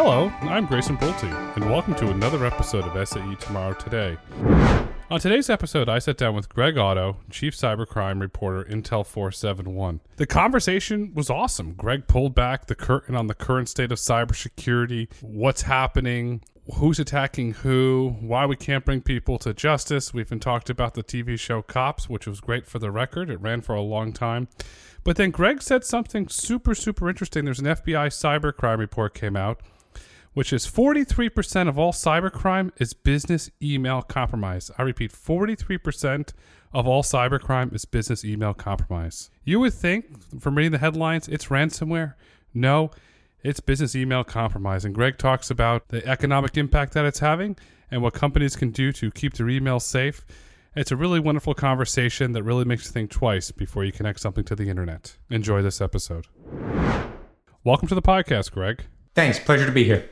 Hello, I'm Grayson Brulte, and welcome to another episode of SAE Tomorrow Today. On today's episode, I sat down with Greg Otto, Chief Cybercrime Reporter, Intel 471. The conversation was awesome. Greg pulled back the curtain on the current state of cybersecurity, what's happening, who's attacking who, why we can't bring people to justice. We've been talked about the TV show Cops, which was great for the record. It ran for a long time. But then Greg said something super, super interesting. There's an FBI cybercrime report came out, which is 43% of all cybercrime is business email compromise. I repeat, 43% of all cybercrime is business email compromise. You would think, from reading the headlines, it's ransomware. No, it's business email compromise. And Greg talks about the economic impact that it's having and what companies can do to keep their emails safe. It's a really wonderful conversation that really makes you think twice before you connect something to the internet. Enjoy this episode. Welcome to the podcast, Greg. Thanks. Pleasure to be here.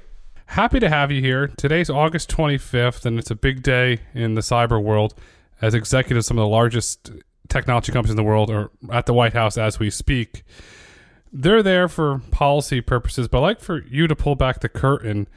Happy to have you here. Today's August 25th, and it's a big day in the cyber world as executives, some of the largest technology companies in the world are at the White House as we speak. They're there for policy purposes, but I'd like for you to pull back the curtain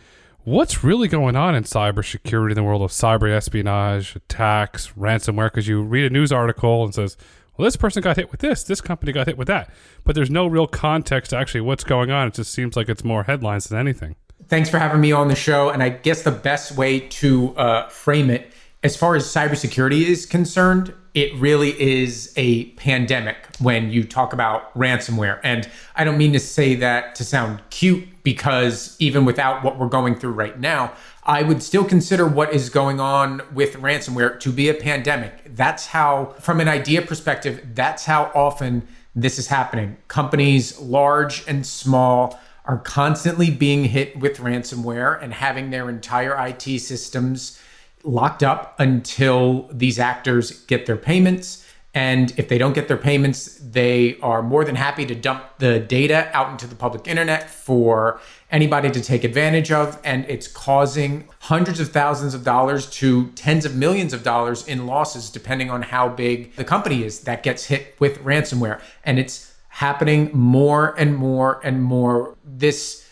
what's really going on in cybersecurity in the world of cyber espionage, attacks, ransomware? Because you read a news article and says, well, this person got hit with this, this company got hit with that. But there's no real context to actually what's going on. It just seems like it's more headlines than anything. Thanks for having me on the show. And I guess the best way to uh, frame it, as far as cybersecurity is concerned, it really is a pandemic when you talk about ransomware. And I don't mean to say that to sound cute because even without what we're going through right now, I would still consider what is going on with ransomware to be a pandemic. That's how, from an idea perspective, that's how often this is happening. Companies, large and small, are constantly being hit with ransomware and having their entire IT systems locked up until these actors get their payments. And if they don't get their payments, they are more than happy to dump the data out into the public internet for anybody to take advantage of. And it's causing hundreds of thousands of dollars to tens of millions of dollars in losses, depending on how big the company is that gets hit with ransomware. And it's happening more and more and more. This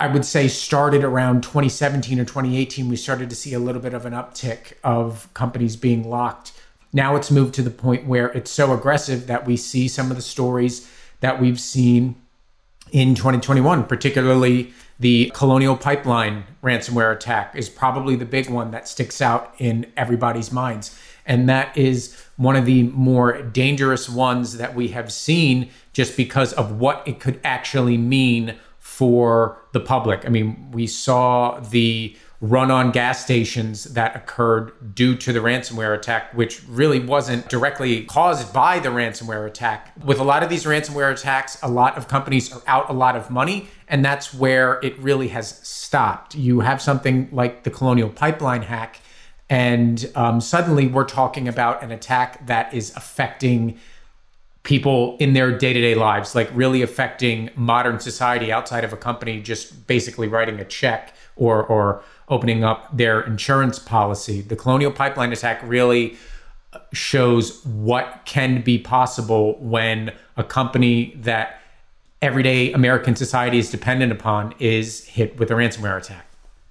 I would say started around 2017 or 2018, we started to see a little bit of an uptick of companies being locked. Now it's moved to the point where it's so aggressive that we see some of the stories that we've seen in 2021, particularly the Colonial Pipeline ransomware attack is probably the big one that sticks out in everybody's minds. And that is one of the more dangerous ones that we have seen just because of what it could actually mean for the public. I mean, we saw the run on gas stations that occurred due to the ransomware attack, which really wasn't directly caused by the ransomware attack. With a lot of these ransomware attacks, a lot of companies are out a lot of money, and that's where it really has stopped. You have something like the Colonial Pipeline hack, and um, suddenly we're talking about an attack that is affecting people in their day-to-day lives like really affecting modern society outside of a company just basically writing a check or or opening up their insurance policy. The colonial pipeline attack really shows what can be possible when a company that everyday american society is dependent upon is hit with a ransomware attack.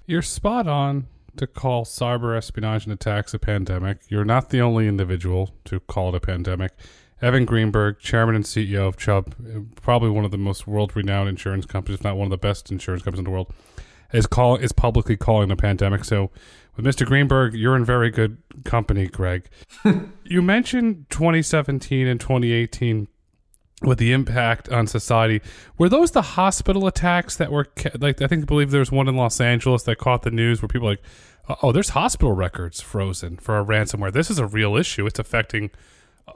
You're spot on to call cyber espionage and attacks a pandemic you're not the only individual to call it a pandemic Evan Greenberg, chairman and CEO of Chubb, probably one of the most world-renowned insurance companies, if not one of the best insurance companies in the world, is call is publicly calling the pandemic. So, with Mr. Greenberg, you're in very good company, Greg. you mentioned 2017 and 2018 with the impact on society. Were those the hospital attacks that were like I think I believe there was one in Los Angeles that caught the news where people like, Uh, oh, there's hospital records frozen for a ransomware. This is a real issue. It's affecting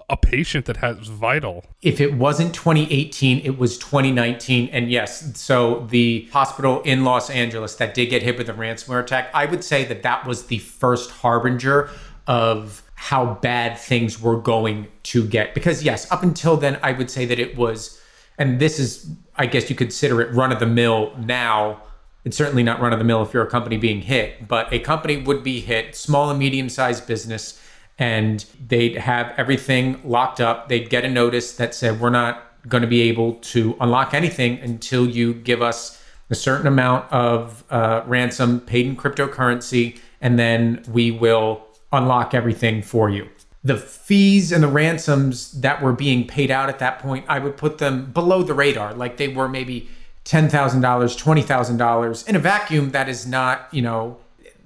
a patient that has vital. If it wasn't 2018, it was 2019. And yes, so the hospital in Los Angeles that did get hit with a ransomware attack, I would say that that was the first harbinger of how bad things were going to get. Because yes, up until then, I would say that it was, and this is, I guess you consider it run of the mill now. It's certainly not run of the mill if you're a company being hit, but a company would be hit, small and medium sized business and they'd have everything locked up. They'd get a notice that said, We're not going to be able to unlock anything until you give us a certain amount of uh, ransom paid in cryptocurrency, and then we will unlock everything for you. The fees and the ransoms that were being paid out at that point, I would put them below the radar, like they were maybe $10,000, $20,000. In a vacuum, that is not, you know,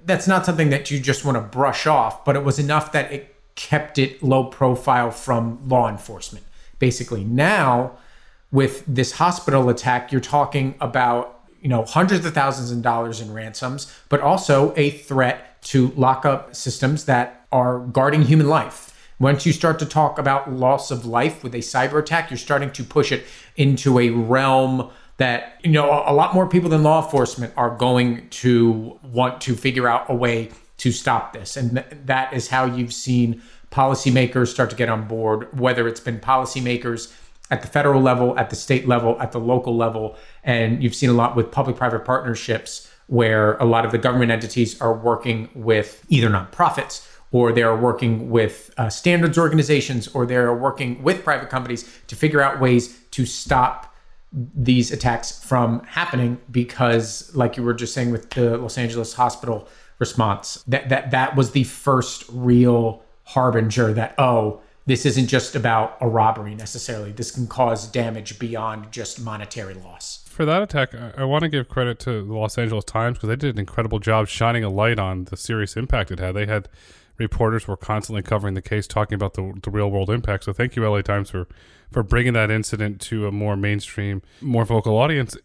that's not something that you just want to brush off, but it was enough that it kept it low profile from law enforcement. Basically, now with this hospital attack, you're talking about you know hundreds of thousands of dollars in ransoms, but also a threat to lock up systems that are guarding human life. Once you start to talk about loss of life with a cyber attack, you're starting to push it into a realm that you know a lot more people than law enforcement are going to want to figure out a way to stop this. And th- that is how you've seen policymakers start to get on board whether it's been policymakers at the federal level at the state level at the local level. And you've seen a lot with public private partnerships where a lot of the government entities are working with either nonprofits or they're working with uh, standards organizations or they're working with private companies to figure out ways to stop these attacks from happening because like you were just saying with the Los Angeles hospital response that that that was the first real harbinger that oh this isn't just about a robbery necessarily. This can cause damage beyond just monetary loss. For that attack i, I want to give credit to the los angeles times because they did an incredible job shining a light on the serious impact it had. They had reporters were constantly covering the case talking about the, the real world impact so thank you la times for for bringing that incident to a more mainstream, more vocal audience.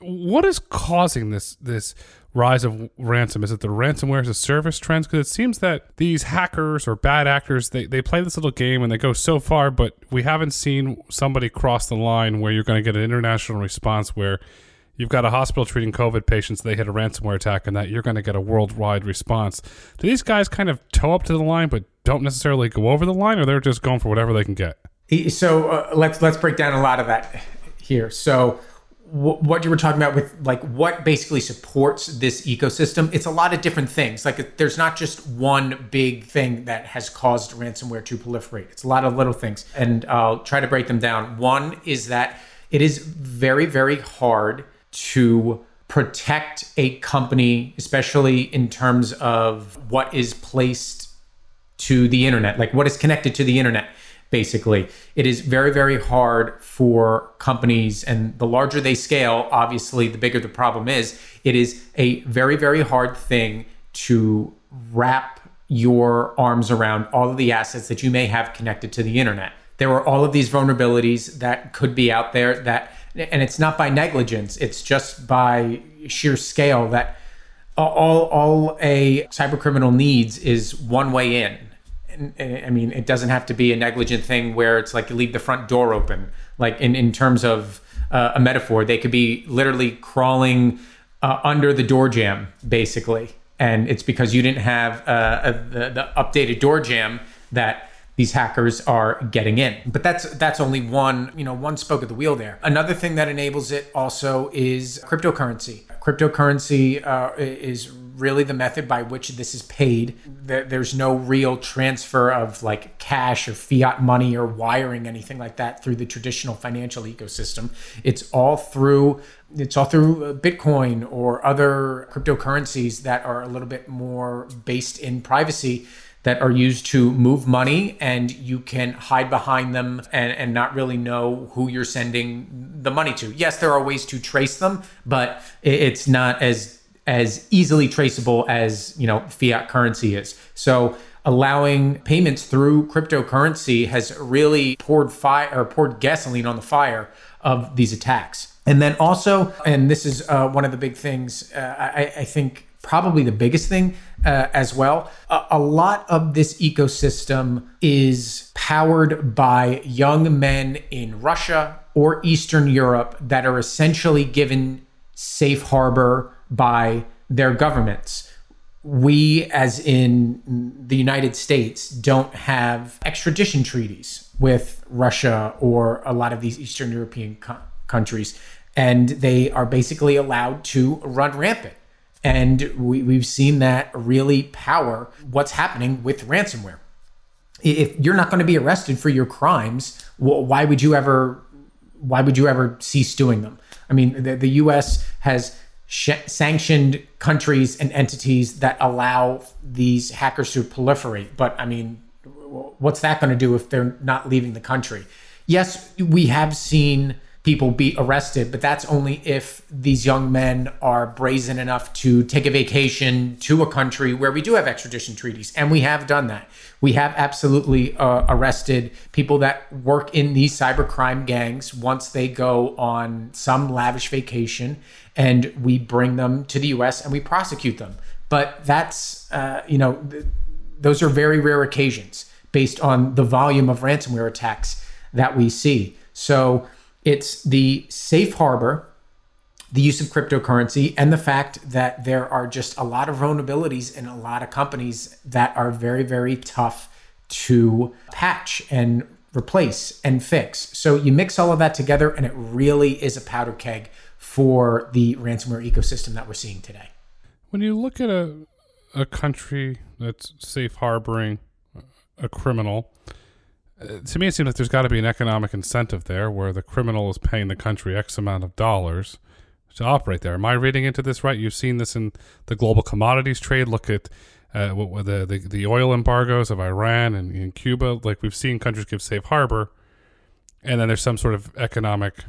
What is causing this this rise of ransom? Is it the ransomware as a service trends? Because it seems that these hackers or bad actors they, they play this little game and they go so far, but we haven't seen somebody cross the line where you're going to get an international response where you've got a hospital treating COVID patients, they hit a ransomware attack, and that you're going to get a worldwide response. Do these guys kind of toe up to the line, but don't necessarily go over the line, or they're just going for whatever they can get? So uh, let's let's break down a lot of that here. So w- what you were talking about with like what basically supports this ecosystem, it's a lot of different things. Like there's not just one big thing that has caused ransomware to proliferate. It's a lot of little things, and I'll try to break them down. One is that it is very very hard to protect a company, especially in terms of what is placed to the internet, like what is connected to the internet basically. It is very, very hard for companies, and the larger they scale, obviously, the bigger the problem is. It is a very, very hard thing to wrap your arms around all of the assets that you may have connected to the internet. There are all of these vulnerabilities that could be out there that, and it's not by negligence, it's just by sheer scale that all, all a cyber criminal needs is one way in I mean, it doesn't have to be a negligent thing where it's like you leave the front door open. Like in, in terms of uh, a metaphor, they could be literally crawling uh, under the door jamb, basically. And it's because you didn't have uh, a, the, the updated door jamb that these hackers are getting in. But that's that's only one, you know, one spoke of the wheel there. Another thing that enables it also is cryptocurrency. Cryptocurrency uh, is really the method by which this is paid. There's no real transfer of like cash or fiat money or wiring anything like that through the traditional financial ecosystem. It's all through it's all through uh, Bitcoin or other cryptocurrencies that are a little bit more based in privacy that are used to move money and you can hide behind them and, and not really know who you're sending the money to. Yes, there are ways to trace them, but it's not as as easily traceable as you know fiat currency is. So allowing payments through cryptocurrency has really poured fire or poured gasoline on the fire of these attacks. And then also, and this is uh, one of the big things, uh, I, I think probably the biggest thing uh, as well. A, a, lot of this ecosystem is powered by young men in Russia or Eastern Europe that are essentially given safe harbor by their governments. We, as in the United States, don't have extradition treaties with Russia or a lot of these Eastern European co- countries. And they are basically allowed to run rampant and we, we've seen that really power what's happening with ransomware. If you're not going to be arrested for your crimes, why would you ever why would you ever cease doing them? I mean, the, the U.S. has sh- sanctioned countries and entities that allow these hackers to proliferate. But I mean, what's that going to do if they're not leaving the country? Yes, we have seen people be arrested, but that's only if these young men are brazen enough to take a vacation to a country where we do have extradition treaties. And we have done that. We have absolutely uh, arrested people that work in these cybercrime gangs once they go on some lavish vacation, and we bring them to the US and we prosecute them. But that's, uh, you know, th- those are very rare occasions based on the volume of ransomware attacks that we see. So, it's the safe harbor, the use of cryptocurrency, and the fact that there are just a lot of vulnerabilities in a lot of companies that are very, very tough to patch and replace and fix. So you mix all of that together, and it really is a powder keg for the ransomware ecosystem that we're seeing today. When you look at a a country that's safe harboring a criminal, to me, it seems like there's got to be an economic incentive there where the criminal is paying the country X amount of dollars to operate there. Am I reading into this right? You've seen this in the global commodities trade. Look at uh, the, the, the oil embargoes of Iran and, and Cuba. Like we've seen countries give safe harbor, and then there's some sort of economic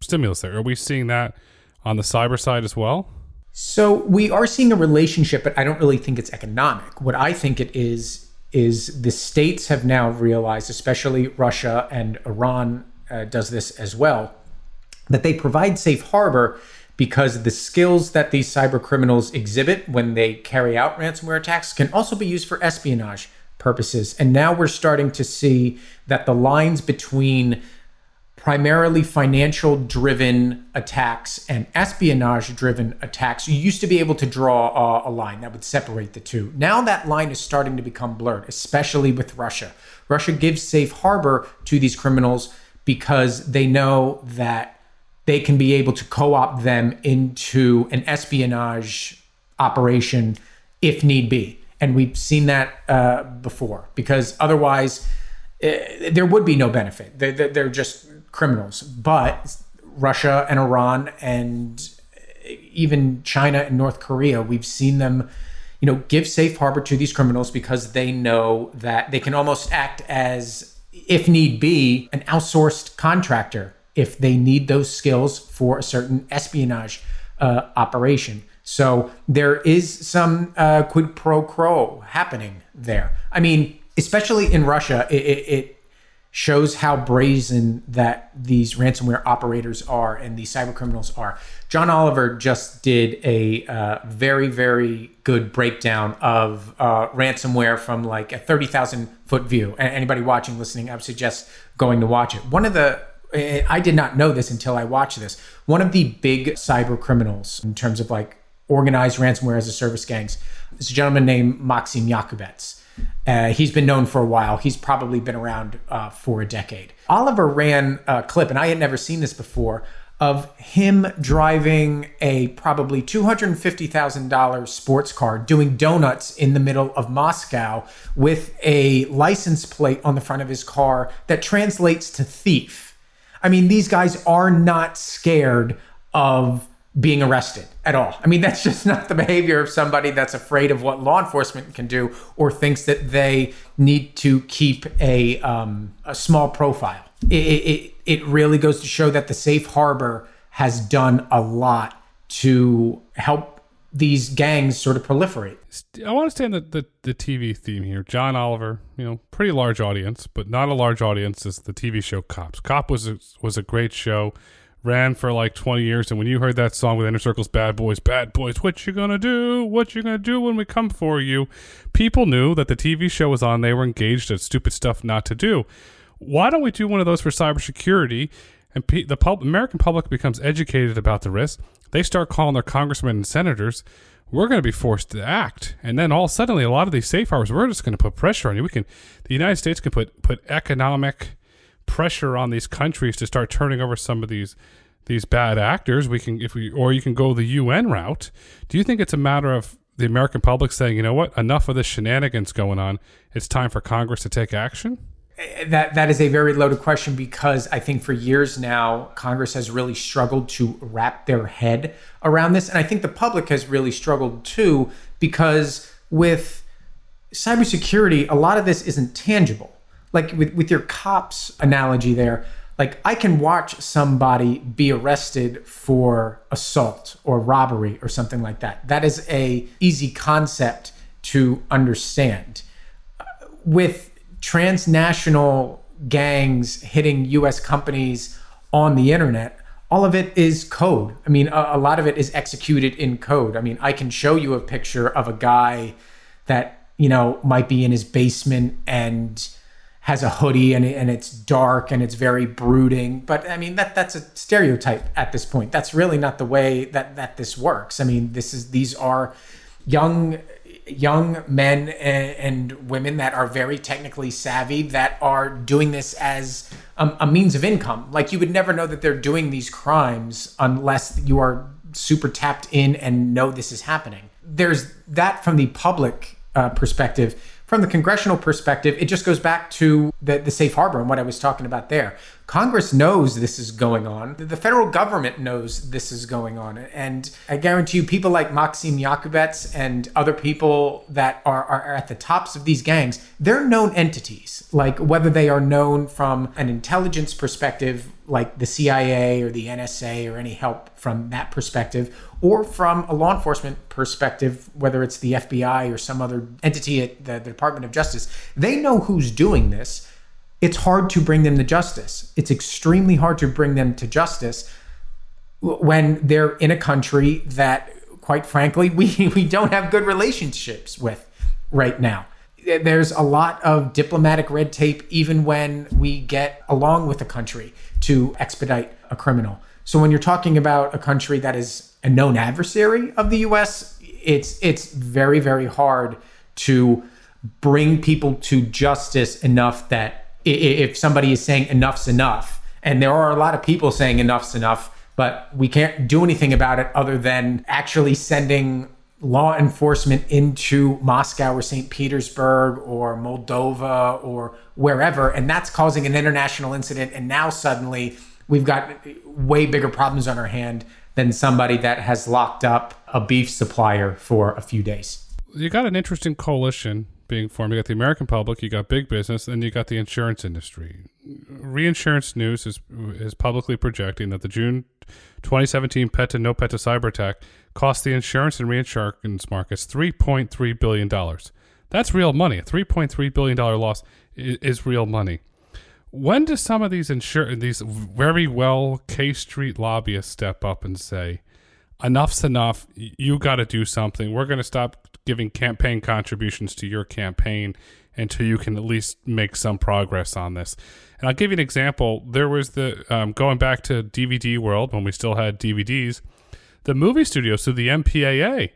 stimulus there. Are we seeing that on the cyber side as well? So we are seeing a relationship, but I don't really think it's economic. What I think it is is the states have now realized, especially Russia and Iran uh, does this as well, that they provide safe harbor because the skills that these cyber criminals exhibit when they carry out ransomware attacks can also be used for espionage purposes. And now we're starting to see that the lines between primarily financial driven attacks and espionage driven attacks, you used to be able to draw a, a, line that would separate the two. Now that line is starting to become blurred, especially with Russia. Russia gives safe harbor to these criminals because they know that they can be able to co opt them into an espionage operation if need be. And we've seen that uh, before because otherwise, uh, there would be no benefit. They're, they're just criminals. But Russia and Iran and even China and North Korea, we've seen them, you know, give safe harbor to these criminals because they know that they can almost act as, if need be, an outsourced contractor if they need those skills for a certain espionage uh, operation. So there is some uh, quid pro quo happening there. I mean, especially in Russia, it, it, it shows how brazen that these ransomware operators are and these cyber criminals are. John Oliver just did a uh, very, very good breakdown of uh, ransomware from like a 30,000 foot view. Anybody watching, listening, I would suggest going to watch it. One of the I did not know this until I watched this. One of the big cyber criminals in terms of like organized ransomware as a service gangs is a gentleman named Maxim Yakubets uh, he's been known for a while. He's probably been around uh, for a decade. Oliver ran a clip, and I had never seen this before, of him driving a probably $250,000 sports car doing donuts in the middle of Moscow with a license plate on the front of his car that translates to thief. I mean, these guys are not scared of being arrested at all. I mean, that's just not the behavior of somebody that's afraid of what law enforcement can do or thinks that they need to keep a, um, a small profile. It, it, it really goes to show that the safe harbor has done a lot to help these gangs sort of proliferate. I want to stay on the, the, the TV theme here. John Oliver, you know, pretty large audience, but not a large audience as the TV show Cops. Cop was a, was a great show ran for like 20 years and when you heard that song with inner circles bad boys bad boys what you gonna do? What you gonna do when we come for you? People knew that the tv show was on. They were engaged at stupid stuff not to do. Why don't we do one of those for cybersecurity? And pe- the pub- american public becomes educated about the risk. They start calling their congressmen and senators. We're going to be forced to act. And then all suddenly a lot of these safe harbors we're just going to put pressure on you. We can the united states can put put economic pressure on these countries to start turning over some of these these bad actors. We can if we or you can go the UN route. Do you think it's a matter of the American public saying, you know what, enough of this shenanigans going on. It's time for Congress to take action. Eh, eh, that that is a very loaded question because I think for years now Congress has really struggled to wrap their head around this, and I think the public has really struggled too because with cybersecurity, a lot of this isn't tangible. Like with with your cops analogy there, like I can watch somebody be arrested for assault or robbery or something like that. That is a easy concept to understand. Uh, with transnational gangs hitting US companies on the internet, all of it is code. I mean, a, a, lot of it is executed in code. I mean, I can show you a picture of a guy that, you know, might be in his basement and has a hoodie and, and it's dark and it's very brooding. But I mean, that that's a stereotype at this point. That's really not the way that, that this works. I mean, this is, these are young young men and, women that are very technically savvy that are doing this as a, a means of income. Like you would never know that they're doing these crimes unless you are super tapped in and know this is happening. There's that from the public uh, perspective. From the congressional perspective, it just goes back to the, the safe harbor and what I was talking about there. Congress knows this is going on. The federal government knows this is going on. And I guarantee you, people like Maxim Yakubets and other people that are, are at the tops of these gangs, they're known entities. Like whether they are known from an intelligence perspective, like the CIA or the NSA or any help from that perspective, or from a law enforcement perspective, whether it's the FBI or some other entity at the, the Department of Justice, they know who's doing this it's hard to bring them to justice. It's extremely hard to bring them to justice when they're in a country that, quite frankly, we, we don't have good relationships with right now. There's a lot of diplomatic red tape, even when we get along with a country to expedite a criminal. So when you're talking about a country that is a known adversary of the US, it's it's very, very hard to bring people to justice enough that if somebody is saying enough's enough, and there are a lot of people saying enough's enough, but we can't do anything about it other than actually sending law enforcement into Moscow or St. Petersburg or Moldova or wherever, and that's causing an international incident. And now suddenly we've got way bigger problems on our hand than somebody that has locked up a beef supplier for a few days. You got an interesting coalition being formed. You got the American public, you got big business, and you got the insurance industry. Reinsurance News is is publicly projecting that the June 2017 Petya NotPetya cyber attack cost the insurance and reinsurance markets 3.3 billion dollars. That's real money. A 3.3 billion dollar loss is, is, real money. When do some of these insure these very well K Street lobbyists step up and say, "Enough's enough. You got to do something. We're going to stop giving campaign contributions to your campaign until you can at least make some progress on this. And I'll give you an example. There was the um, going back to DVD world when we still had DVDs, the movie studios, so the MPAA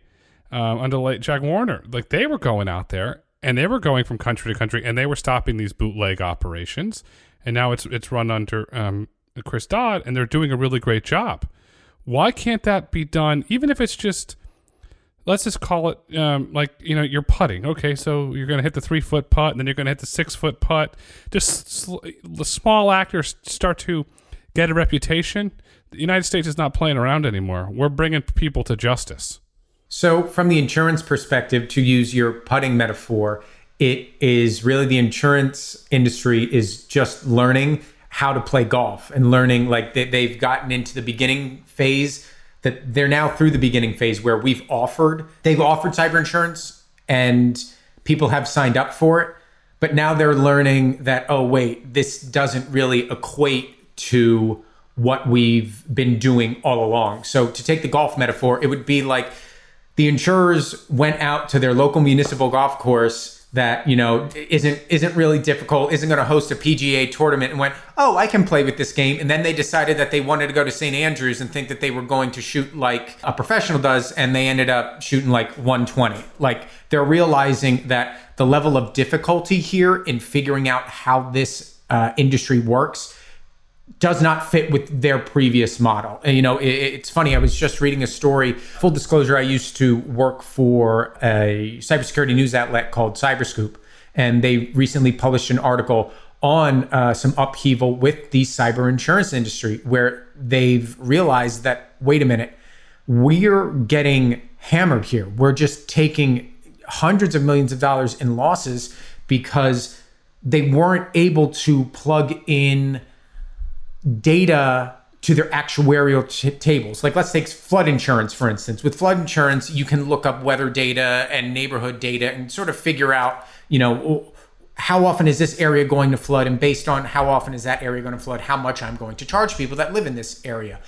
um, under late Jack Warner, like they were going out there and they were going from country to country and they were stopping these bootleg operations. And now it's it's run under um, Chris Dodd and they're doing a really great job. Why can't that be done, even if it's just let's just call it um, like you know you're putting okay so you're going to hit the three foot putt and then you're going to hit the six foot putt just sl- the small actors start to get a reputation the united states is not playing around anymore we're bringing people to justice so from the insurance perspective to use your putting metaphor it is really the insurance industry is just learning how to play golf and learning like they, they've gotten into the beginning phase that they're now through the beginning phase where we've offered, they've offered cyber insurance and people have signed up for it. But now they're learning that, oh, wait, this doesn't really equate to what we've been doing all along. So to take the golf metaphor, it would be like the insurers went out to their local municipal golf course that you know isn't isn't really difficult isn't going to host a pga tournament and went oh i can play with this game and then they decided that they wanted to go to st andrews and think that they were going to shoot like a professional does and they ended up shooting like 120 like they're realizing that the level of difficulty here in figuring out how this uh, industry works does not fit with their previous model. And, you know, it, it's funny. I was just reading a story. Full disclosure: I used to work for a cybersecurity news outlet called Cyberscoop, and they recently published an article on uh, some upheaval with the cyber insurance industry where they've realized that, wait a minute, we're getting hammered here. We're just taking hundreds of millions of dollars in losses because they weren't able to plug in data to their actuarial t- tables. Like let's take flood insurance for instance. With flood insurance, you can look up weather data and neighborhood data and sort of figure out, you know, how often is this area going to flood and based on how often is that area going to flood, how much I'm going to charge people that live in this area.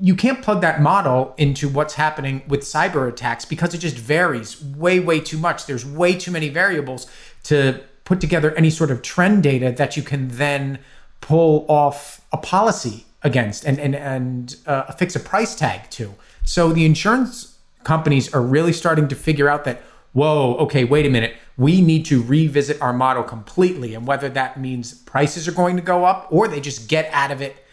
You can't plug that model into what's happening with cyber attacks because it just varies way way too much. There's way too many variables to put together any sort of trend data that you can then pull off a policy against and and and uh, affix a price tag to. So the insurance companies are really starting to figure out that whoa, okay, wait a minute, we need to revisit our model completely, and whether that means prices are going to go up or they just get out of it,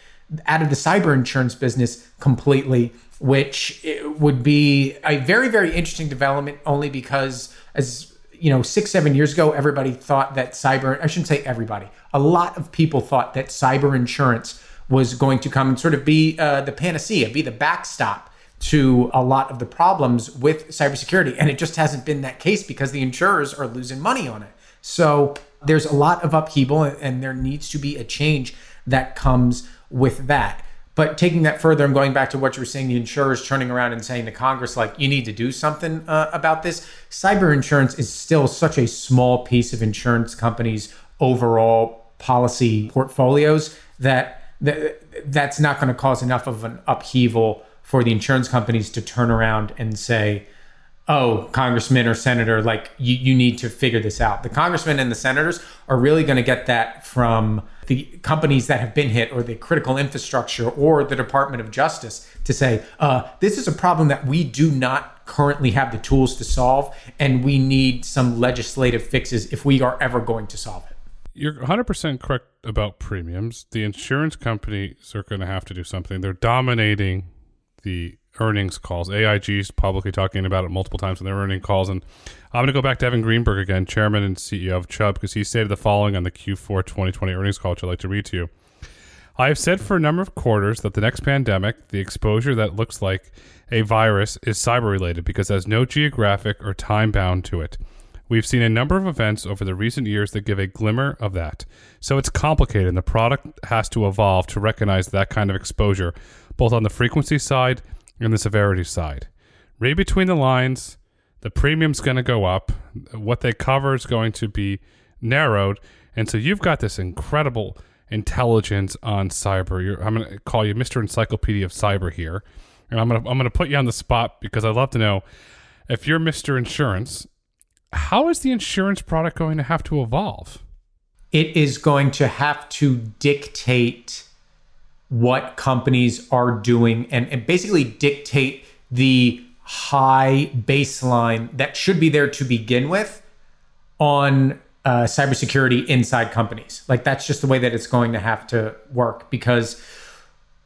out of the cyber insurance business completely, which would be a very very interesting development, only because as you know, six, seven years ago, everybody thought that cyber, I shouldn't say everybody, a lot of people thought that cyber insurance was going to come and sort of be uh, the panacea, be the backstop to a lot of the problems with cybersecurity. And it just hasn't been that case because the insurers are losing money on it. So there's a lot of upheaval and there needs to be a change that comes with that. But taking that further and going back to what you were saying, the insurers turning around and saying to Congress, like, you need to do something uh, about this. Cyber insurance is still such a small piece of insurance companies' overall policy portfolios that that's not going to cause enough of an upheaval for the insurance companies to turn around and say, oh, congressman or senator, like you, you need to figure this out. The congressmen and the senators are really going to get that from the companies that have been hit or the critical infrastructure or the Department of Justice to say, uh, this is a problem that we do not currently have the tools to solve, and we need some legislative fixes if we are ever going to solve it. You're 100% correct about premiums. The insurance companies are going to have to do something. They're dominating the earnings calls. AIG's publicly talking about it multiple times in their earning calls. And I'm going to go back to Evan Greenberg again, chairman and CEO of Chubb, because he stated the following on the Q4 2020 earnings call, which I'd like to read to you. I have said for a number of quarters that the next pandemic, the exposure that looks like a virus, is cyber related because it has no geographic or time bound to it. We've seen a number of events over the recent years that give a glimmer of that. So it's complicated, and the product has to evolve to recognize that kind of exposure, both on the frequency side and the severity side. Read between the lines. The premium's going to go up. What they cover is going to be narrowed. And so you've got this incredible intelligence on cyber. You're, I'm going to call you Mr. Encyclopedia of Cyber here. And I'm going to I'm going to put you on the spot because I'd love to know if you're Mr. Insurance how is the insurance product going to have to evolve? It is going to have to dictate what companies are doing and, and basically dictate the high baseline that should be there to begin with on uh, cybersecurity inside companies. Like that's just the way that it's going to have to work because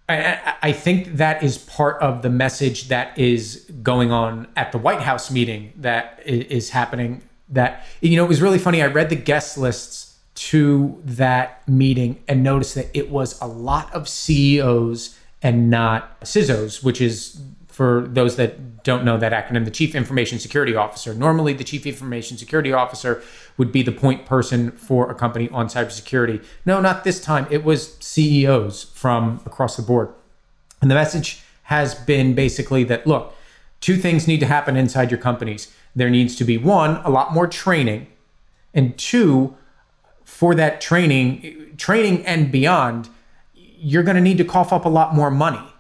I, I, think that is part of the message that is going on at the White House meeting that is happening. That, you know, it was really funny. I read the guest lists to that meeting and noticed that it was a lot of CEOs and not CISOs, which is for those that don't know that acronym, the Chief Information Security Officer. Normally, the Chief Information Security Officer would be the point person for a company on cybersecurity. No, not this time. It was CEOs from across the board. And the message has been basically that look, two things need to happen inside your companies. There needs to be one, a lot more training, and two, for that training, training and beyond, you're going to need to cough up a lot more money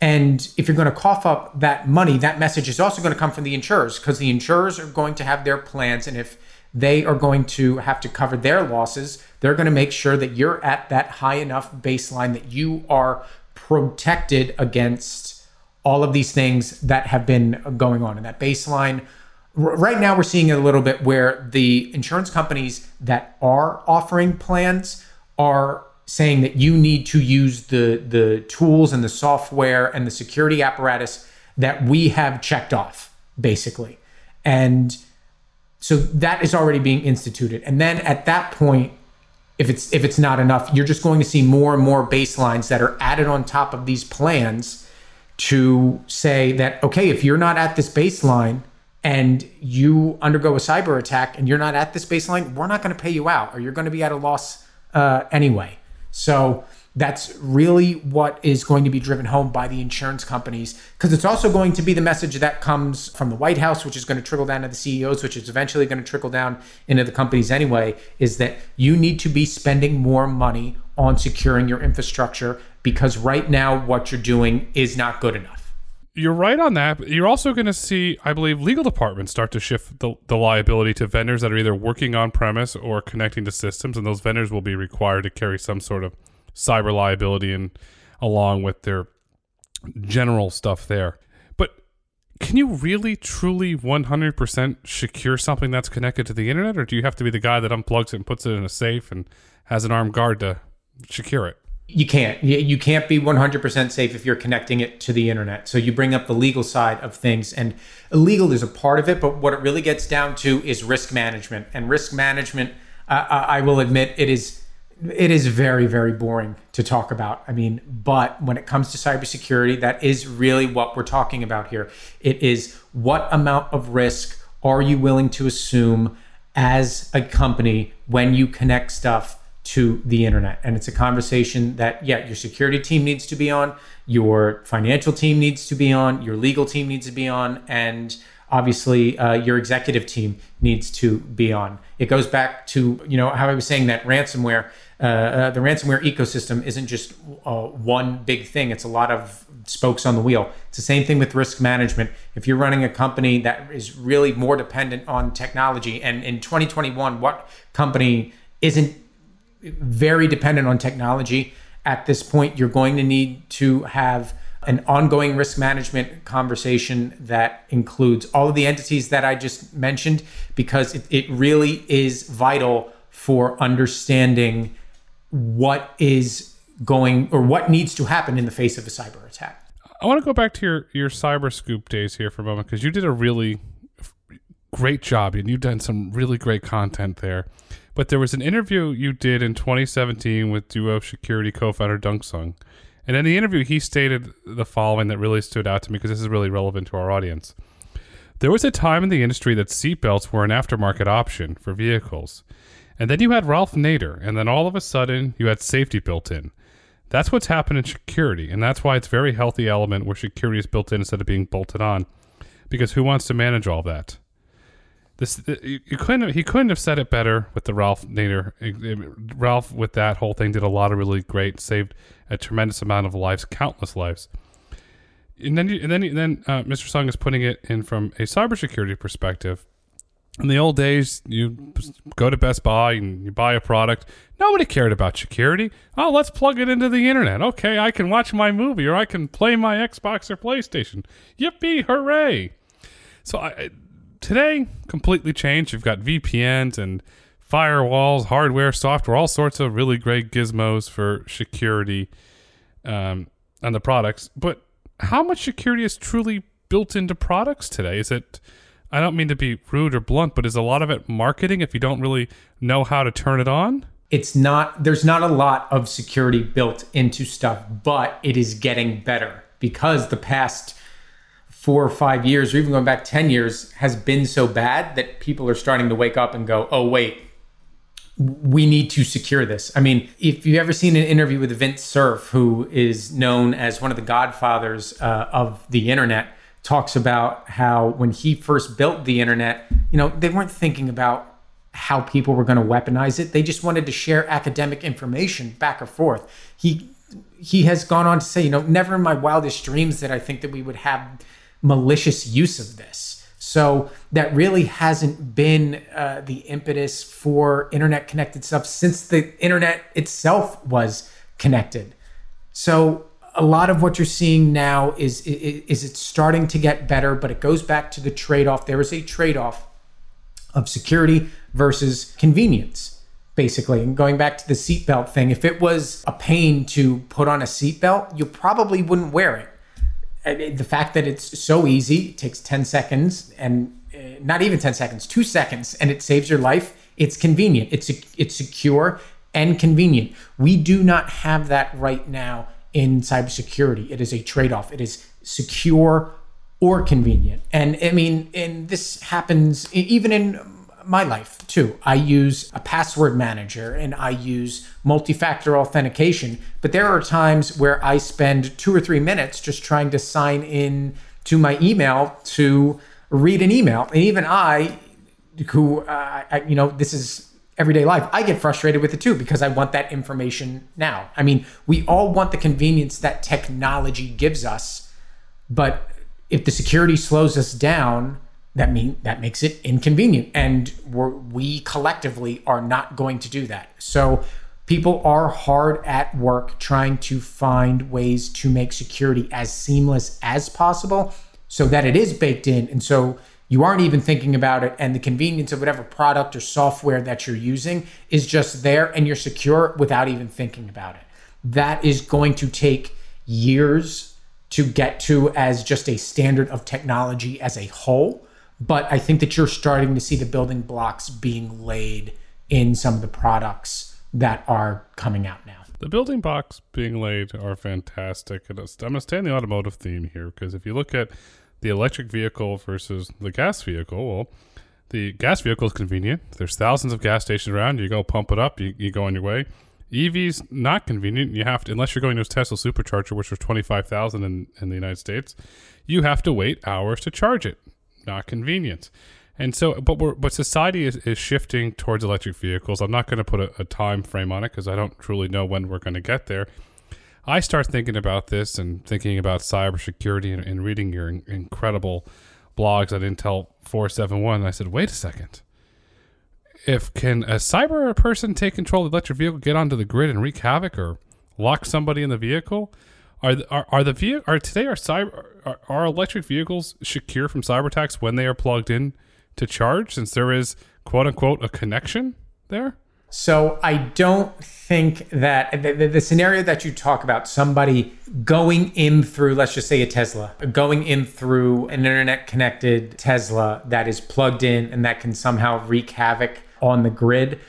and if you're going to cough up that money, that message is also going to come from the insurers because the insurers are going to have their plans. And if they are going to have to cover their losses, they're going to make sure that you're at that high enough baseline that you are protected against all of these things that have been going on. And that baseline, right now, we're seeing it a little bit where the insurance companies that are offering plans are saying that you need to use the the tools and the software and the security apparatus that we have checked off basically. And so that is already being instituted. And then at that point if it's if it's not enough, you're just going to see more and more baselines that are added on top of these plans to say that okay, if you're not at this baseline and you undergo a cyber attack and you're not at this baseline, we're not going to pay you out, or you're going to be at a loss uh, anyway. So that's really what is going to be driven home by the insurance companies because it's also going to be the message that comes from the White House, which is going to trickle down to the CEOs, which is eventually going to trickle down into the companies anyway. Is that you need to be spending more money on securing your infrastructure because right now what you're doing is not good enough. You're right on that. You're also going to see, I believe, legal departments start to shift the, the liability to vendors that are either working on premise or connecting to systems, and those vendors will be required to carry some sort of cyber liability and along with their general stuff there. But can you really truly 100% secure something that's connected to the internet or do you have to be the guy that unplugs it and puts it in a safe and has an armed guard to secure it? You can't. You can't be 100% safe if you're connecting it to the internet. So you bring up the legal side of things, and illegal is a part of it. But what it really gets down to is risk management. And risk management, uh, I will admit, it is it is very very boring to talk about i mean but when it comes to cybersecurity that is really what we're talking about here it is what amount of risk are you willing to assume as a company when you connect stuff to the internet and it's a conversation that yeah your security team needs to be on your financial team needs to be on your legal team needs to be on and obviously uh, your executive team needs to be on it goes back to you know how i was saying that ransomware uh, uh, the ransomware ecosystem isn't just uh, one big thing, it's a lot of spokes on the wheel. It's the same thing with risk management. If you're running a company that is really more dependent on technology, and in 2021, what company isn't very dependent on technology? At this point, you're going to need to have an ongoing risk management conversation that includes all of the entities that I just mentioned, because it, it really is vital for understanding what is going or what needs to happen in the face of a cyber attack. I want to go back to your your Cyberscoop days here for a moment because you did a really great job and you've done some really great content there. But there was an interview you did in 2017 with Duo Security co-founder Dug Song. And in the interview, he stated the following that really stood out to me because this is really relevant to our audience. There was a time in the industry that seatbelts were an aftermarket option for vehicles. And then you had Ralph Nader, and then all of a sudden you had safety built in. That's what's happened in security, and that's why it's a very healthy element where security is built in instead of being bolted on. Because who wants to manage all that? This uh, you, couldn't have, he couldn't have said it better with the Ralph Nader. Uh, uh, Ralph with that whole thing did a lot of really great, saved a tremendous amount of lives, countless lives. And then and then then uh, Mr. Song is putting it in from a cybersecurity perspective in the old days, you go to Best Buy and you buy a product. Nobody cared about security. Oh, let's plug it into the internet. Okay, I can watch my movie or I can play my Xbox or PlayStation. Yippee, hooray! So I, today, completely changed. You've got VPNs and firewalls, hardware, software, all sorts of really great gizmos for security um, on the products. But how much security is truly built into products today? Is it I don't mean to be rude or blunt, but is a lot of it marketing if you don't really know how to turn it on? It's not, there's not a lot of security built into stuff, but it is getting better because the past four or five years, or even going back 10 years, has been so bad that people are starting to wake up and go, oh, wait, we need to secure this. I mean, if you've ever seen an interview with Vince Cerf, who is known as one of the godfathers uh, of the internet, talks about how when he first built the internet, you know, they weren't thinking about how people were going to weaponize it. They just wanted to share academic information back and forth. He he has gone on to say, you know, never in my wildest dreams that I think that we would have malicious use of this. So that really hasn't been uh, the impetus for internet connected stuff since the internet itself was connected. So a lot of what you're seeing now is, is, is it's starting to get better, but it goes back to the trade-off. There is a trade-off of security versus convenience, basically. And going back to the seatbelt thing, if it was a pain to put on a seatbelt, you probably wouldn't wear it. The fact that it's so easy, it takes 10 seconds and uh, not even 10 seconds, two seconds, and it saves your life. It's convenient. It's it's secure and convenient. We do not have that right now in cybersecurity. It is a trade off. It is secure or convenient. And I mean, and this happens even in my life too. I use a password manager and I use multi factor authentication, but there are times where I spend two or three minutes just trying to sign in to my email to read an email. And even I, who, uh, I, you know, this is everyday life, I get frustrated with it too because I want that information now. I mean, we all want the convenience that technology gives us, but if the security slows us down, that mean that makes it inconvenient. And we collectively are not going to do that. So people are hard at work trying to find ways to make security as seamless as possible so that it is baked in. And so you aren't even thinking about it. And the convenience of whatever product or software that you're using is just there and you're secure without even thinking about it. That is going to take years to get to as just a standard of technology as a whole but I think that you're starting to see the building blocks being laid in some of the products that are coming out now. The building blocks being laid are fantastic. And I'm going to stay in the automotive theme here because if you look at the electric vehicle versus the gas vehicle, well, the gas vehicle is convenient. There's thousands of gas stations around. You go pump it up, you, you go on your way. EV's not convenient. You have to, unless you're going to a Tesla supercharger, which was 25,000 in, in the United States, you have to wait hours to charge it not convenient. And so, but we're, but society is, is shifting towards electric vehicles. I'm not going to put a, a time frame on it because I don't truly know when we're going to get there. I start thinking about this and thinking about cybersecurity and, and reading your in, incredible blogs at Intel 471. And I said, wait a second. If can a cyber person take control of the electric vehicle, get onto the grid and wreak havoc or lock somebody in the vehicle? Are are, are the vehicle are today are cyber are, are electric vehicles secure from cyber attacks when they are plugged in to charge since there is quote unquote a connection there? So I don't think that the, the, scenario that you talk about, somebody going in through, let's just say a Tesla, going in through an internet connected Tesla that is plugged in and that can somehow wreak havoc on the grid.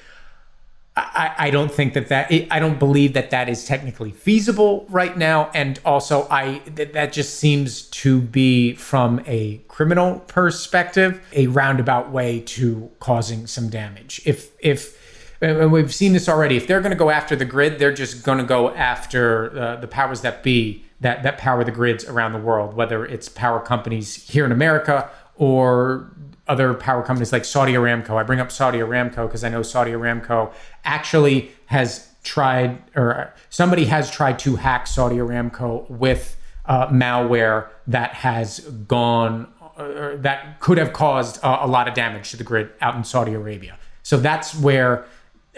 I, I don't think that that I don't believe that that is technically feasible right now, and also I that, that just seems to be from a criminal perspective a roundabout way to causing some damage. If if and we've seen this already, if they're going to go after the grid, they're just going to go after uh, the powers that be that that power the grids around the world, whether it's power companies here in America or other power companies like Saudi Aramco. I bring up Saudi Aramco because I know Saudi Aramco actually has tried, or somebody has tried to hack Saudi Aramco with uh, malware that has gone, uh, that could have caused uh, a lot of damage to the grid out in Saudi Arabia. So that's where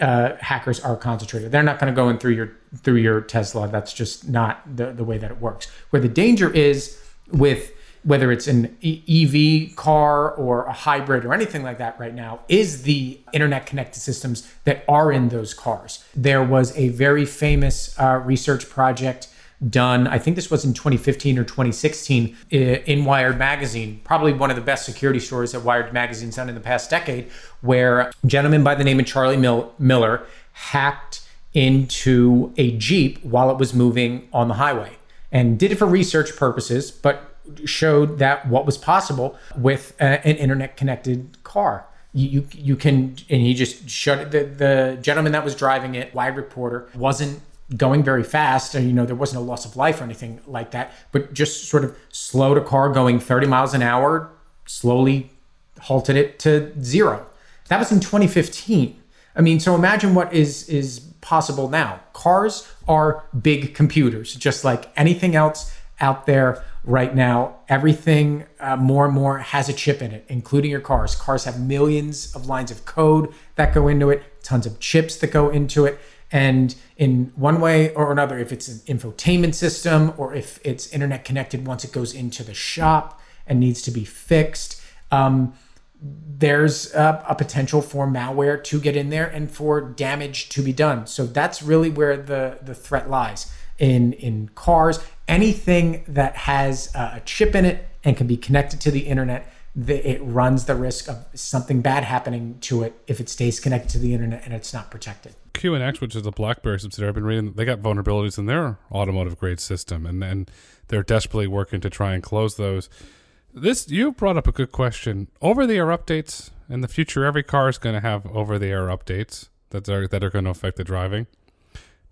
uh, hackers are concentrated. They're not going to go in through your through your Tesla. That's just not the, the way that it works. Where the danger is with whether it's an EV car or a hybrid or anything like that right now, is the internet connected systems that are in those cars. There was a very famous uh, research project done, I think this was in 2015 or 2016, in Wired Magazine, probably one of the best security stories that Wired Magazine's done in the past decade, where a gentleman by the name of Charlie Miller hacked into a Jeep while it was moving on the highway and did it for research purposes, but showed that what was possible with a, an internet connected car. You, you, you can and he just shut it. The, the gentleman that was driving it, Wired Reporter, wasn't going very fast. And, you know, there wasn't a loss of life or anything like that, but just sort of slowed a car going 30 miles an hour, slowly halted it to zero. That was in 2015. I mean, so imagine what is is possible now. Cars are big computers, just like anything else out there right now. Everything uh, more and more has a chip in it, including your cars. Cars have millions of lines of code that go into it, tons of chips that go into it. And in one way or another, if it's an infotainment system or if it's internet connected once it goes into the shop and needs to be fixed, um, there's a, a, potential for malware to get in there and for damage to be done. So that's really where the, the threat lies in in cars anything that has a chip in it and can be connected to the internet it runs the risk of something bad happening to it if it stays connected to the internet and it's not protected. QNX, which is a BlackBerry subsidiary, I've been reading, they got vulnerabilities in their automotive grade system, and they're desperately working to try and close those. This you brought up a good question. Over the air updates in the future, every car is going to have over the air updates that are that are going to affect the driving.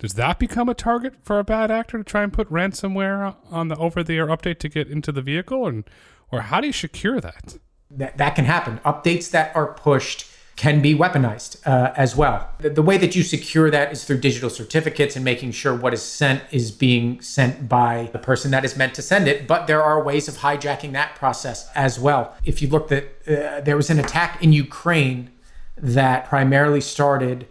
Does that become a target for a bad actor to try and put ransomware on the over the air update to get into the vehicle, and or how do you secure that? That that can happen. Updates that are pushed can be weaponized uh, as well. The, the, way that you secure that is through digital certificates and making sure what is sent is being sent by the person that is meant to send it. But there are ways of hijacking that process as well. If you look, that uh, there was an attack in Ukraine that primarily started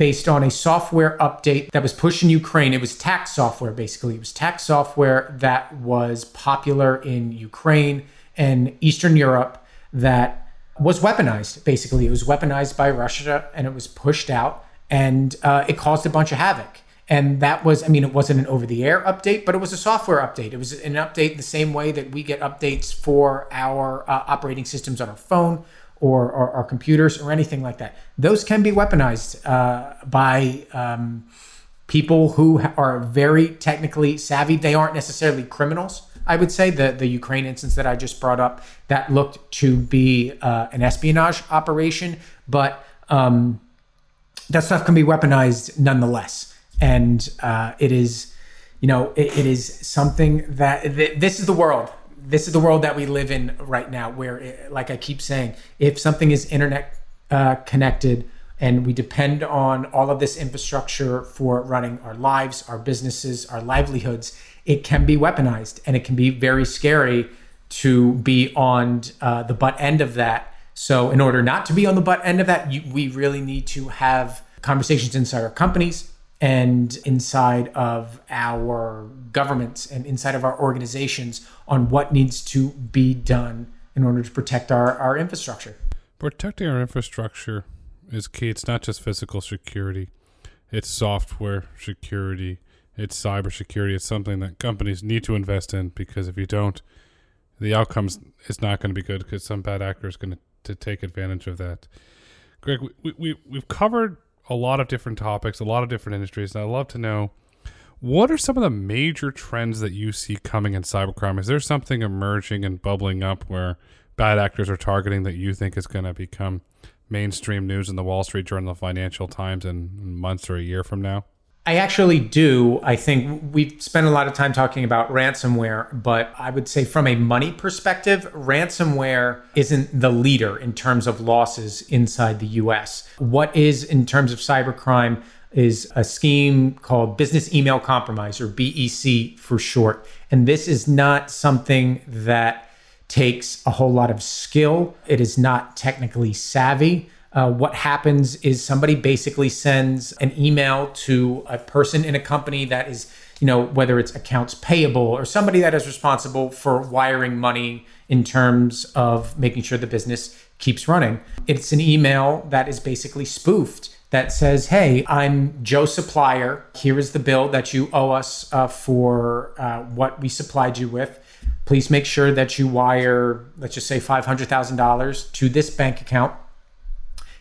based on a software update that was pushed in Ukraine. It was tax software, basically. It was tax software that was popular in Ukraine and Eastern Europe that was weaponized, basically. It was weaponized by Russia and it was pushed out and uh, it caused a bunch of havoc. And that was, I mean, it wasn't an over the air update, but it was a software update. It was an update the same way that we get updates for our uh, operating systems on our phone or, or, computers or anything like that. Those can be weaponized uh, by um, people who are very technically savvy. They aren't necessarily criminals I would say the the Ukraine instance that I just brought up that looked to be uh, an espionage operation, but um, that stuff can be weaponized nonetheless, and uh, it is, you know, it, it is something that th- this is the world. This is the world that we live in right now, where, it, like I keep saying, if something is internet uh, connected and we depend on all of this infrastructure for running our lives, our businesses, our livelihoods, it can be weaponized and it can be very scary to be on uh, the butt end of that. So, in order not to be on the butt end of that, you, we really need to have conversations inside our companies and inside of our governments and inside of our organizations on what needs to be done in order to protect our, our infrastructure. Protecting our infrastructure is key. It's not just physical security, it's software security, it's cybersecurity. It's something that companies need to invest in because if you don't, the outcomes is not going to be good because some bad actor is going to, take advantage of that. Greg, we, we, we've covered a lot of different topics, a lot of different industries, and I'd love to know what are some of the major trends that you see coming in cybercrime? Is there something emerging and bubbling up where bad actors are targeting that you think is going to become mainstream news in the Wall Street Journal, the Financial Times, in months or a year from now? I actually do. I think we've spent a lot of time talking about ransomware, but I would say from a money perspective, ransomware isn't the leader in terms of losses inside the US. What is in terms of cybercrime is a scheme called business email compromise or BEC for short. And this is not something that takes a whole lot of skill. It is not technically savvy. Uh, what happens is somebody basically sends an email to a person in a company that is, you know, whether it's accounts payable or somebody that is responsible for wiring money in terms of making sure the business keeps running. It's an email that is basically spoofed that says, Hey, I'm Joe Supplier. Here is the bill that you owe us uh, for uh, what we supplied you with. Please make sure that you wire, let's just say $500,000 to this bank account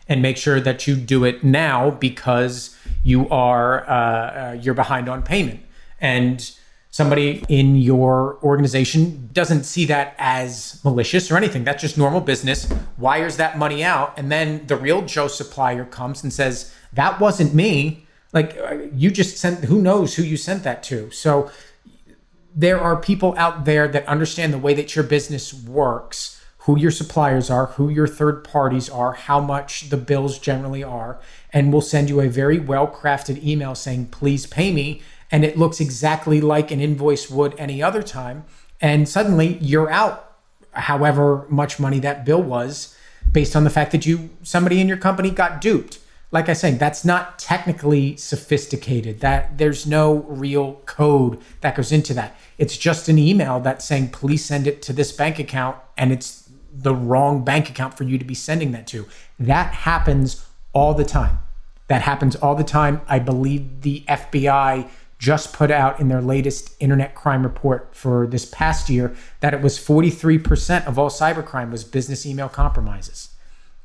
and make sure that you do it now because you are uh, uh, you're behind on payment and somebody in your organization doesn't see that as malicious or anything. That's just normal business wires that money out and then the real joe supplier comes and says that wasn't me. Like uh, you just sent who knows who you sent that to. So there are people out there that understand the way that your business works who your suppliers are, who your third parties are, how much the bills generally are, and we'll send you a very well crafted email saying, please pay me. And it looks exactly like an invoice would any other time. And suddenly you're out however much money that bill was based on the fact that you somebody in your company got duped like i said that's not technically sophisticated that there's no real code that goes into that it's just an email that's saying please send it to this bank account and it's the wrong bank account for you to be sending that to. That happens all the time. That happens all the time. I believe the FBI just put out in their latest internet crime report for this past year that it was 43% of all cybercrime was business email compromises.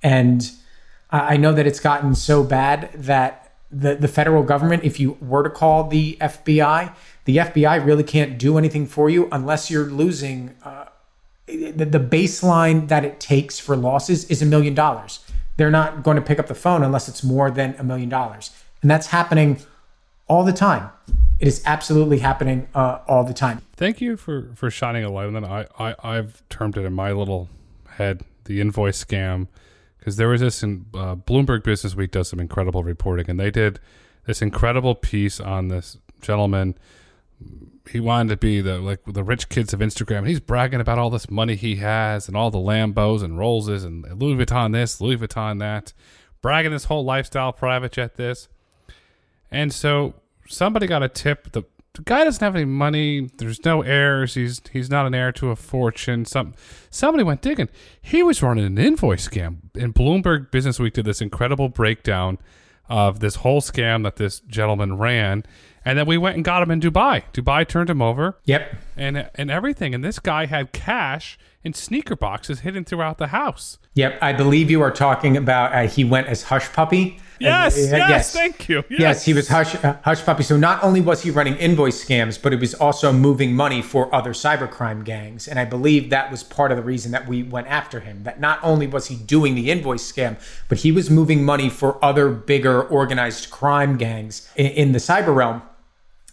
And I know that it's gotten so bad that the, the federal government, if you were to call the FBI, the FBI really can't do anything for you unless you're losing. Uh, the, the baseline that it takes for losses is a million dollars. They're not going to pick up the phone unless it's more than a million dollars. And that's happening all the time. It is absolutely happening uh, all the time. Thank you for, for shining a light on that. I, I, I've termed it in my little head the invoice scam because there was this in uh, Bloomberg Business Week does some incredible reporting, and they did this incredible piece on this gentleman he wanted to be the like the rich kids of Instagram. He's bragging about all this money he has and all the Lambos and Rollses and Louis Vuitton this, Louis Vuitton that, bragging his whole lifestyle, private jet this. And so somebody got a tip. The, the guy doesn't have any money. There's no heirs. He's he's not an heir to a fortune. Some somebody went digging. He was running an invoice scam. And Bloomberg Business Week did this incredible breakdown of this whole scam that this gentleman ran and then we went and got him in Dubai. Dubai turned him over. Yep. And and everything. And this guy had cash in sneaker boxes hidden throughout the house. Yep. I believe you are talking about uh, he went as Hushpuppi. Yes, uh, yes, yes, thank you. Yes, yes he was hush, uh, Hushpuppi. So not only was he running invoice scams, but he was also moving money for other cybercrime gangs. And I believe that was part of the reason that we went after him. That not only was he doing the invoice scam, but he was moving money for other bigger organized crime gangs in, in the cyber realm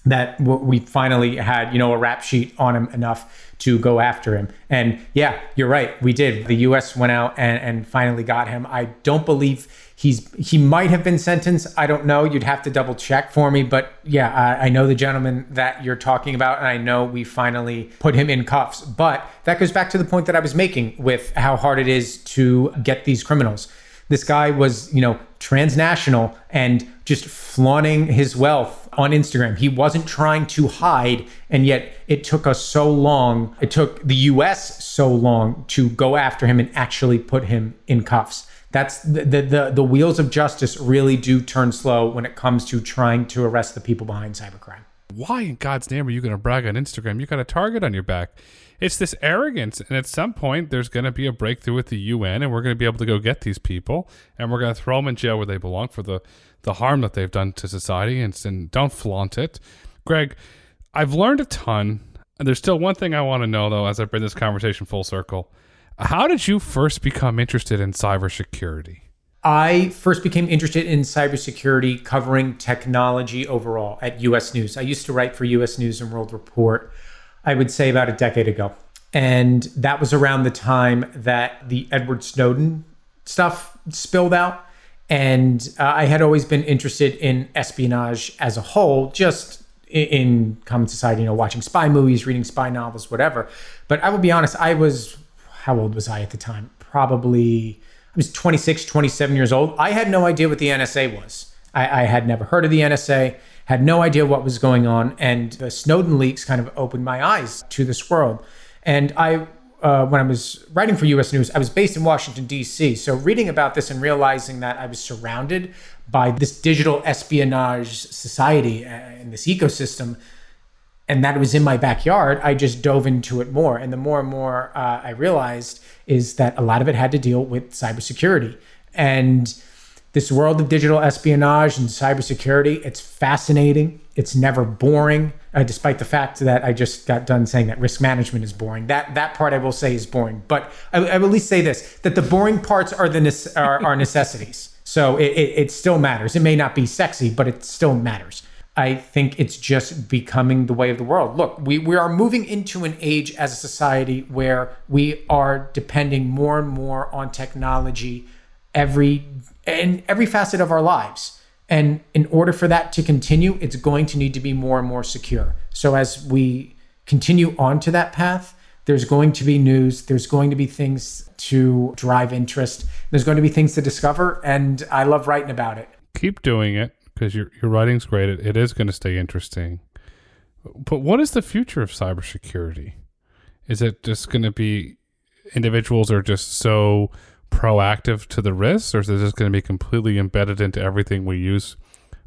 that we finally had, you know, a rap sheet on him enough to go after him. And yeah, you're right. We did. The U.S. went out and, and finally got him. I don't believe he's he might have been sentenced. I don't know. You'd have to double check for me. But yeah, I, I know the gentleman that you're talking about, and I know we finally put him in cuffs. But that goes back to the point that I was making with how hard it is to get these criminals. This guy was, you know, transnational and just flaunting his wealth on Instagram. He wasn't trying to hide, and yet it took us so long. It took the US so long to go after him and actually put him in cuffs. That's the, the, the, the wheels of justice really do turn slow when it comes to trying to arrest the people behind cybercrime. Why in God's name are you going to brag on Instagram? You got a target on your back it's this arrogance. And at some point, there's going to be a breakthrough with the UN, and we're going to be able to go get these people, and we're going to throw them in jail where they belong for the, the harm that they've done to society. And, and don't flaunt it. Greg, I've learned a ton. And there's still one thing I want to know, though, as I bring this conversation full circle. How did you first become interested in cybersecurity? I first became interested in cybersecurity covering technology overall at US News. I used to write for US News and World Report. I would say about a decade ago. And that was around the time that the Edward Snowden stuff spilled out. And uh, I had always been interested in espionage as a whole, just in, in common society, you know, watching spy movies, reading spy novels, whatever. But I will be honest, I was, how old was I at the time? Probably, I was 26, 27 years old. I had no idea what the NSA was. I, I had never heard of the NSA had no idea what was going on. And the Snowden leaks kind of opened my eyes to this world. And I, uh, when I was writing for US News, I was based in Washington, D.C. So reading about this and realizing that I was surrounded by this digital espionage society and uh, this ecosystem, and that it was in my backyard, I just dove into it more. And the more and more uh, I realized is that a lot of it had to deal with cybersecurity. And this world of digital espionage and cybersecurity, it's fascinating. It's never boring, uh, despite the fact that I just got done saying that risk management is boring. That that part I will say is boring. But I, I will at least say this: that the boring parts are the are, are necessities. So it, it, it still matters. It may not be sexy, but it still matters. I think it's just becoming the way of the world. Look, we, we are moving into an age as a society where we are depending more and more on technology every in every facet of our lives. And in order for that to continue, it's going to need to be more and more secure. So as we continue on to that path, there's going to be news, there's going to be things to drive interest, there's going to be things to discover, and I love writing about it. Keep doing it because your your writing's great. It, it is going to stay interesting. But what is the future of cybersecurity? Is it just going to be individuals are just so proactive to the risks, or is it just going to be completely embedded into everything we use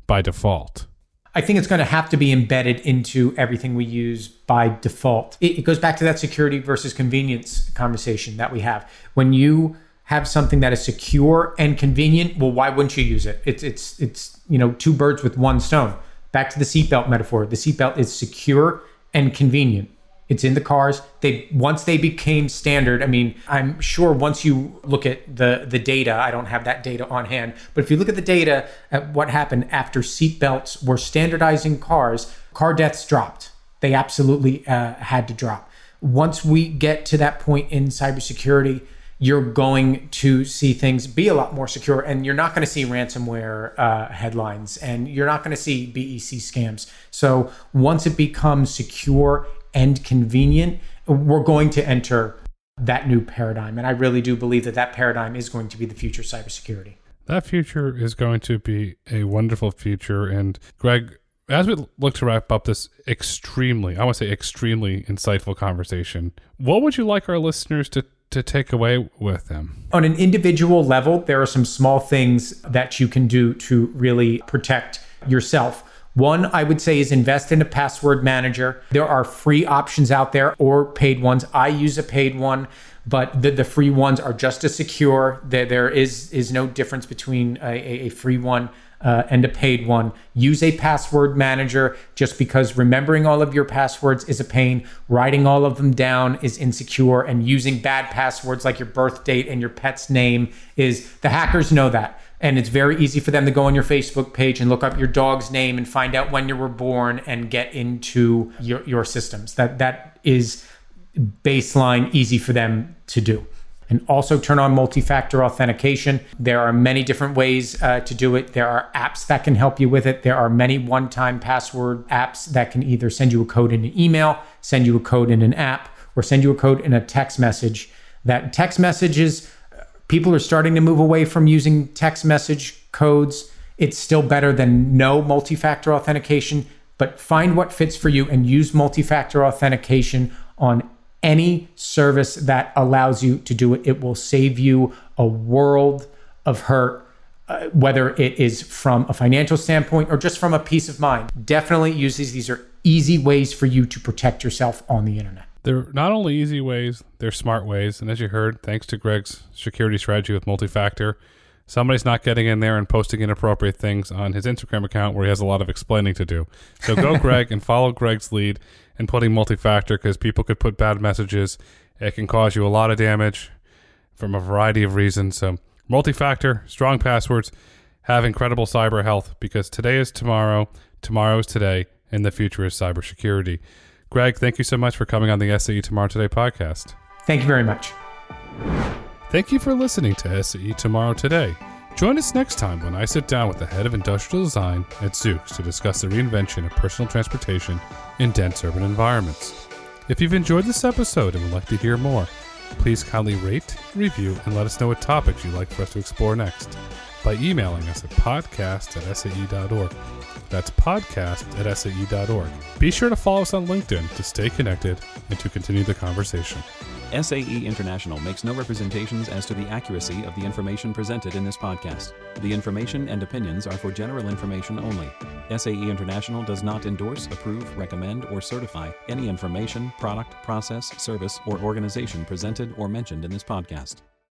by default? I think it's going to have to be embedded into everything we use by default. It, it goes back to that security versus convenience conversation that we have. When you have something that is secure and convenient, well, why wouldn't you use it? It's it's it's you know two birds with one stone. Back to the seatbelt metaphor. The seatbelt is secure and convenient. It's in the cars. They once they became standard. I mean, I'm sure once you look at the the data, I don't have that data on hand, but if you look at the data at what happened after seatbelts were standardizing cars, car deaths dropped. They absolutely uh, had to drop. Once we get to that point in cybersecurity, you're going to see things be a lot more secure and you're not going to see ransomware uh, headlines and you're not going to see BEC scams. So once it becomes secure and convenient, we're going to enter that new paradigm. And I really do believe that that paradigm is going to be the future of cybersecurity. That future is going to be a wonderful future. And Greg, as we look to wrap up this extremely, I want to say extremely insightful conversation, what would you like our listeners to to take away with them? On an individual level, there are some small things that you can do to really protect yourself. One, I would say, is invest in a password manager. There are free options out there or paid ones. I use a paid one, but the, the free ones are just as secure. There, there is, is no difference between a, a free one uh, and a paid one. Use a password manager just because remembering all of your passwords is a pain. Writing all of them down is insecure, and using bad passwords like your birth date and your pet's name is the hackers know that. And it's very easy for them to go on your Facebook page and look up your dog's name and find out when you were born and get into your, your systems. That that is baseline easy for them to do and also turn on multi-factor authentication. There are many different ways uh, to do it. There are apps that can help you with it. There are many one-time password apps that can either send you a code in an email, send you a code in an app, or send you a code in a text message. That text messages, people are starting to move away from using text message codes. It's still better than no multi-factor authentication, but find what fits for you and use multi-factor authentication on any service that allows you to do it. It will save you a world of hurt, uh, whether it is from a financial standpoint or just from a peace of mind. Definitely use these. These are easy ways for you to protect yourself on the internet. They're not only easy ways, they're smart ways. And as you heard, thanks to Greg's security strategy with multi-factor, somebody's not getting in there and posting inappropriate things on his Instagram account where he has a lot of explaining to do. So go, Greg, and follow Greg's lead in putting multi-factor because people could put bad messages. It can cause you a lot of damage from a variety of reasons. So multi-factor, strong passwords, have incredible cyber health because today is tomorrow, tomorrow is today, and the future is cybersecurity. Greg, thank you so much for coming on the SAE Tomorrow Today podcast. Thank you very much. Thank you for listening to SAE Tomorrow Today. Join us next time when I sit down with the head of industrial design at Zoox to discuss the reinvention of personal transportation in dense urban environments. If you've enjoyed this episode and would like to hear more, please kindly rate, review, and let us know what topics you'd like for us to explore next by emailing us at podcast at sae.org. That's podcast at sae.org. Be sure to follow us on LinkedIn to stay connected and to continue the conversation. SAE International makes no representations as to the accuracy of the information presented in this podcast. The information and opinions are for general information only. SAE International does not endorse, approve, recommend, or certify any information, product, process, service, or organization presented or mentioned in this podcast.